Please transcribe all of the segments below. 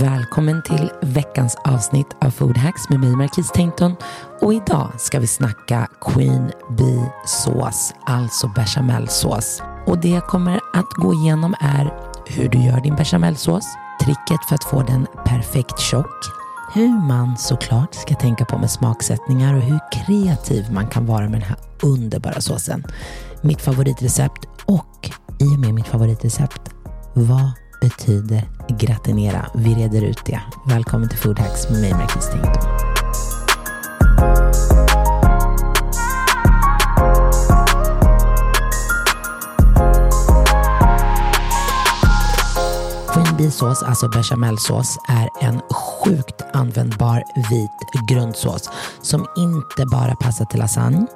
Välkommen till veckans avsnitt av Food Hacks med mig Marquis Tainton. Och idag ska vi snacka Queen Bee sås, alltså bechamelsås. Och det jag kommer att gå igenom är hur du gör din bechamelsås, tricket för att få den perfekt tjock, hur man såklart ska tänka på med smaksättningar och hur kreativ man kan vara med den här underbara såsen. Mitt favoritrecept och i och med mitt favoritrecept, vad betyder gratinera? Vi reder ut det. Välkommen till Food Hacks med mig, Marcus Tington. Queen bee sås, alltså bechamelsås, är en sjukt användbar vit grundsås som inte bara passar till lasagne.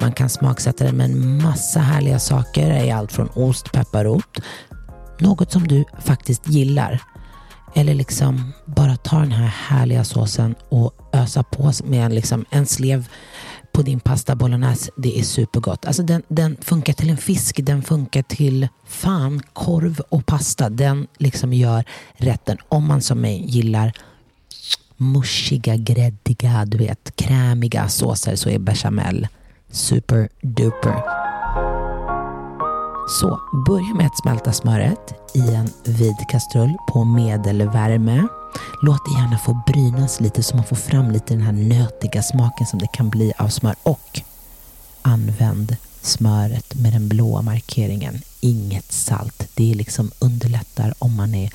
Man kan smaksätta den med en massa härliga saker, i allt från ost, pepparrot, något som du faktiskt gillar. Eller liksom bara ta den här härliga såsen och ösa på med liksom en slev på din pasta bolognese. Det är supergott. Alltså den, den funkar till en fisk, den funkar till fan korv och pasta. Den liksom gör rätten. Om man som mig gillar mushiga, gräddiga, du vet, krämiga såser så är bechamel super duper. Så börja med att smälta smöret i en vid kastrull på medelvärme. Låt det gärna få brynas lite så man får fram lite den här nötiga smaken som det kan bli av smör. Och använd smöret med den blåa markeringen. Inget salt. Det liksom underlättar om man är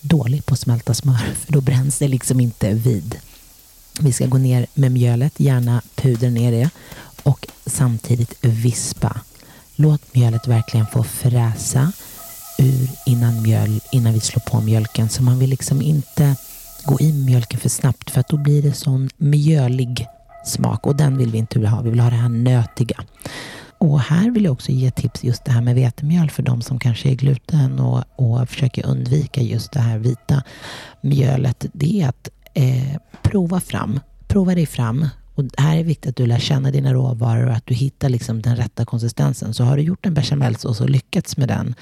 dålig på att smälta smör för då bränns det liksom inte vid. Vi ska gå ner med mjölet, gärna puder ner det och samtidigt vispa Låt mjölet verkligen få fräsa ur innan, mjöl, innan vi slår på mjölken. Så man vill liksom inte gå i mjölken för snabbt för att då blir det sån mjölig smak och den vill vi inte ha. Vi vill ha det här nötiga. Och här vill jag också ge tips just det här med vetemjöl för de som kanske är gluten och, och försöker undvika just det här vita mjölet. Det är att eh, prova fram. Prova dig fram och här är viktigt att du lär känna dina råvaror och att du hittar liksom den rätta konsistensen. Så har du gjort en bechamelsås och lyckats med den,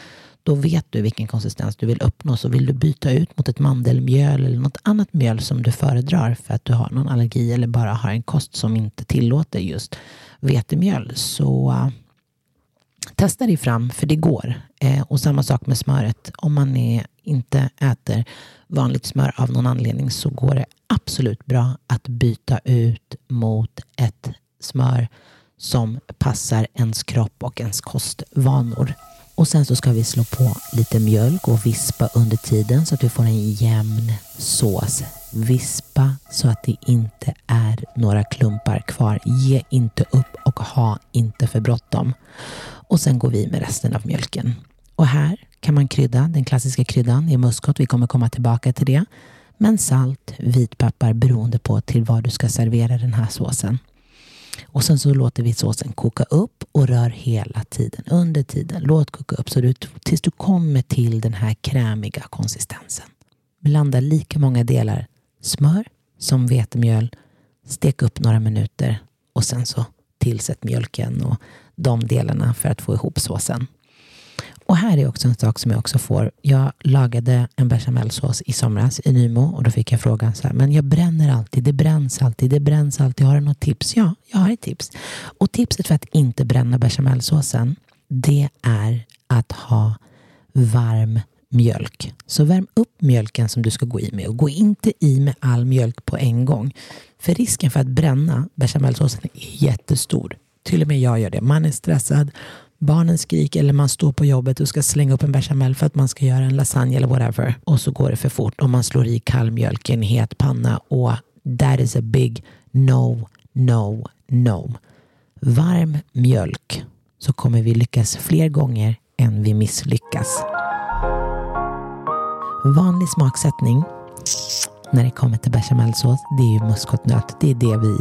då vet du vilken konsistens du vill uppnå. Så vill du byta ut mot ett mandelmjöl eller något annat mjöl som du föredrar för att du har någon allergi eller bara har en kost som inte tillåter just vetemjöl, så äh, testa dig fram, för det går. Eh, och samma sak med smöret. Om man är, inte äter vanligt smör av någon anledning så går det absolut bra att byta ut mot ett smör som passar ens kropp och ens kostvanor. Och sen så ska vi slå på lite mjölk och vispa under tiden så att vi får en jämn sås. Vispa så att det inte är några klumpar kvar. Ge inte upp och ha inte för bråttom. Och sen går vi med resten av mjölken. Och här kan man krydda. Den klassiska kryddan är muskot. Vi kommer komma tillbaka till det. Men salt, vitpeppar beroende på till vad du ska servera den här såsen. Och sen så låter vi såsen koka upp och rör hela tiden. Under tiden, låt koka upp så du, tills du kommer till den här krämiga konsistensen. Blanda lika många delar smör som vetemjöl. Stek upp några minuter och sen så tillsätt mjölken och de delarna för att få ihop såsen. Och här är också en sak som jag också får. Jag lagade en bechamelsås i somras i Nymo och då fick jag frågan så här, men jag bränner alltid, det bränns alltid, det bränns alltid. Har du något tips? Ja, jag har ett tips. Och tipset för att inte bränna bechamelsåsen, det är att ha varm mjölk. Så värm upp mjölken som du ska gå i med och gå inte i med all mjölk på en gång. För risken för att bränna bechamelsåsen är jättestor. Till och med jag gör det. Man är stressad, barnen skriker eller man står på jobbet och ska slänga upp en bechamel för att man ska göra en lasagne eller whatever. Och så går det för fort och man slår i kall mjölk i en het panna och that is a big no, no, no. Varm mjölk så kommer vi lyckas fler gånger än vi misslyckas. Vanlig smaksättning när det kommer till bechamelsås, det är ju muskotnöt. Det är det vi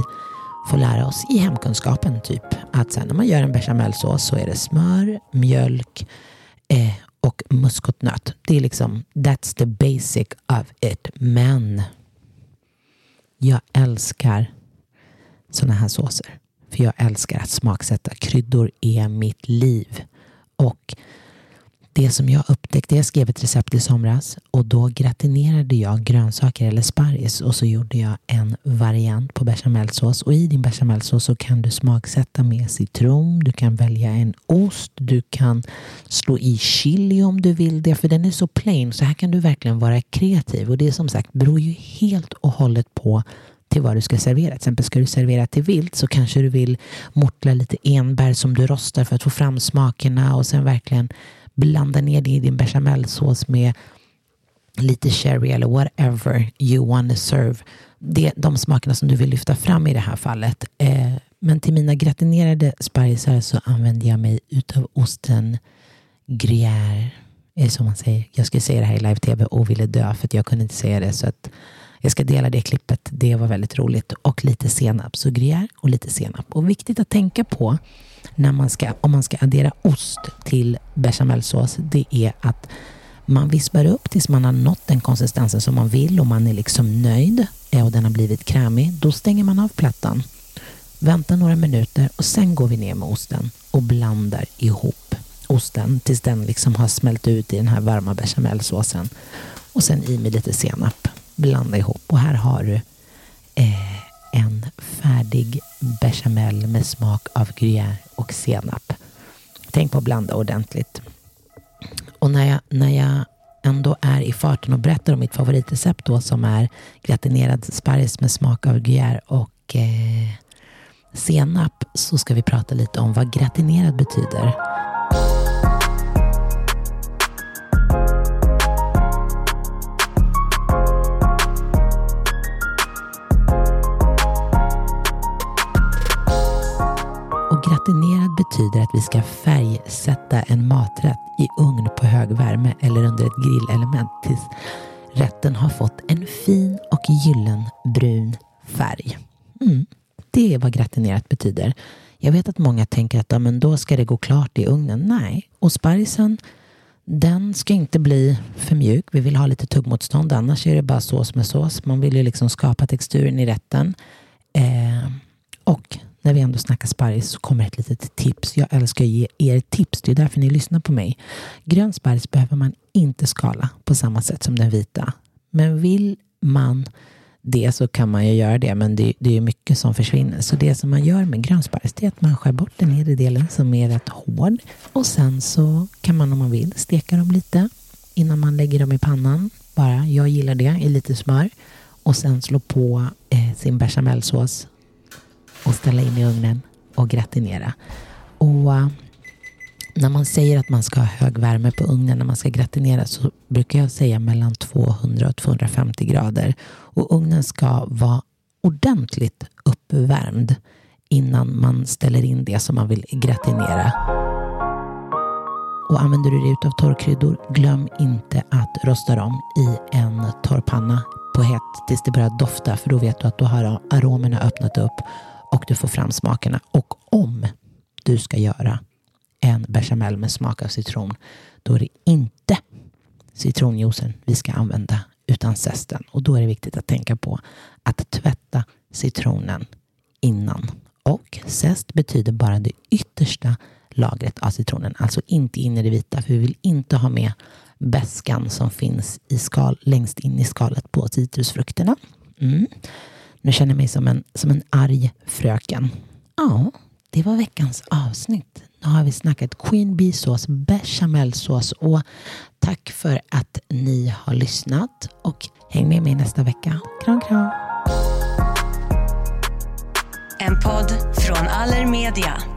får lära oss i hemkunskapen typ. Att sen när man gör en bechamelsås så är det smör, mjölk eh, och muskotnöt. Det är liksom, that's the basic of it. Men jag älskar sådana här såser. För jag älskar att smaksätta. Kryddor är mitt liv. Och det som jag upptäckte, jag skrev ett recept i somras och då gratinerade jag grönsaker eller sparris och så gjorde jag en variant på bechamelsås. Och i din bechamelsås så kan du smaksätta med citron, du kan välja en ost, du kan slå i chili om du vill det för den är så plain. Så här kan du verkligen vara kreativ. Och det är som sagt beror ju helt och hållet på till vad du ska servera. Till exempel ska du servera till vilt så kanske du vill mortla lite enbär som du rostar för att få fram smakerna och sen verkligen blanda ner det i din bechamelsås med lite sherry eller whatever you want to serve. Det, de smakerna som du vill lyfta fram i det här fallet. Eh, men till mina gratinerade sparrisar så använder jag mig utav osten gruyère. Är det så man säger? Jag skulle säga det här i live-tv och ville dö för att jag kunde inte säga det. Så att jag ska dela det klippet. Det var väldigt roligt. Och lite senap. Så gruyère och lite senap. Och viktigt att tänka på när man ska, om man ska addera ost till bechamelsås, det är att man vispar upp tills man har nått den konsistensen som man vill och man är liksom nöjd eh, och den har blivit krämig. Då stänger man av plattan, väntar några minuter och sen går vi ner med osten och blandar ihop osten tills den liksom har smält ut i den här varma bechamelsåsen. Och sen i med lite senap. Blanda ihop och här har du eh, en färdig bechamel med smak av gruyère och senap. Tänk på att blanda ordentligt. Och när jag, när jag ändå är i farten och berättar om mitt favoritrecept då som är gratinerad sparris med smak av gruyère och eh, senap så ska vi prata lite om vad gratinerad betyder. Betyder att vi ska färgsätta en maträtt i ugn på hög värme eller under ett grillelement tills rätten har fått en fin och gyllen brun färg. Mm. Det är vad gratinerat betyder. Jag vet att många tänker att ja, men då ska det gå klart i ugnen. Nej, och sparrisen den ska inte bli för mjuk. Vi vill ha lite tuggmotstånd. Annars är det bara sås med sås. Man vill ju liksom skapa texturen i rätten. Eh, och när vi ändå snackar sparris så kommer ett litet tips. Jag älskar att ge er tips. Det är därför ni lyssnar på mig. Grön sparris behöver man inte skala på samma sätt som den vita. Men vill man det så kan man ju göra det, men det, det är mycket som försvinner. Så det som man gör med grön sparris är att man skär bort den nedre delen som är rätt hård och sen så kan man om man vill steka dem lite innan man lägger dem i pannan. Bara, jag gillar det, i lite smör och sen slå på eh, sin bechamelsås och ställa in i ugnen och gratinera. Och eh, när man säger att man ska ha hög värme på ugnen när man ska gratinera så brukar jag säga mellan 200 och 250 grader. Och ugnen ska vara ordentligt uppvärmd innan man ställer in det som man vill gratinera. Och använder du dig av torrkryddor, glöm inte att rosta dem i en torrpanna på hett tills det börjar dofta för då vet du att då har aromerna öppnat upp och du får fram smakerna. Och om du ska göra en bechamel med smak av citron, då är det inte citronjuicen vi ska använda utan zesten. Och då är det viktigt att tänka på att tvätta citronen innan. Och zest betyder bara det yttersta lagret av citronen, alltså inte in i det vita, för vi vill inte ha med bäskan som finns i skal, längst in i skalet på citrusfrukterna. Mm. Nu känner jag mig som en, som en arg fröken. Ja, det var veckans avsnitt. Nu har vi snackat Queen Bee-sås, bechamelsås och tack för att ni har lyssnat och häng med mig nästa vecka. Kram, kram! En podd från Allermedia.